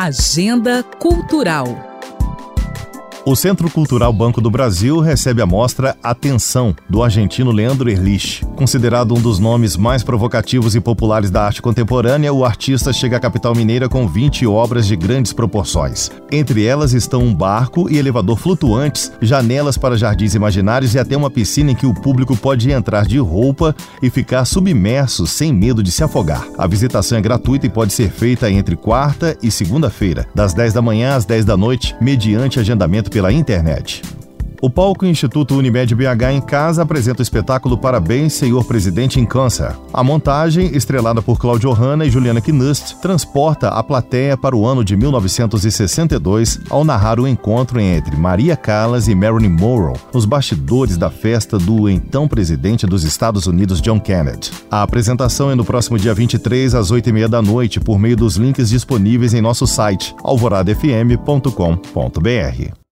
Agenda Cultural. O Centro Cultural Banco do Brasil recebe a mostra Atenção, do argentino Leandro Erlich. Considerado um dos nomes mais provocativos e populares da arte contemporânea, o artista chega à capital mineira com 20 obras de grandes proporções. Entre elas estão um barco e elevador flutuantes, janelas para jardins imaginários e até uma piscina em que o público pode entrar de roupa e ficar submerso sem medo de se afogar. A visitação é gratuita e pode ser feita entre quarta e segunda-feira, das 10 da manhã às 10 da noite, mediante agendamento pela internet. O palco Instituto Unimed BH em Casa apresenta o espetáculo Parabéns, Senhor Presidente em Câncer. A montagem, estrelada por Claudio Hanna e Juliana Knust, transporta a plateia para o ano de 1962 ao narrar o encontro entre Maria Callas e Marilyn Monroe nos bastidores da festa do então presidente dos Estados Unidos, John Kennedy. A apresentação é no próximo dia 23 às 8h30 da noite por meio dos links disponíveis em nosso site alvoradafm.com.br.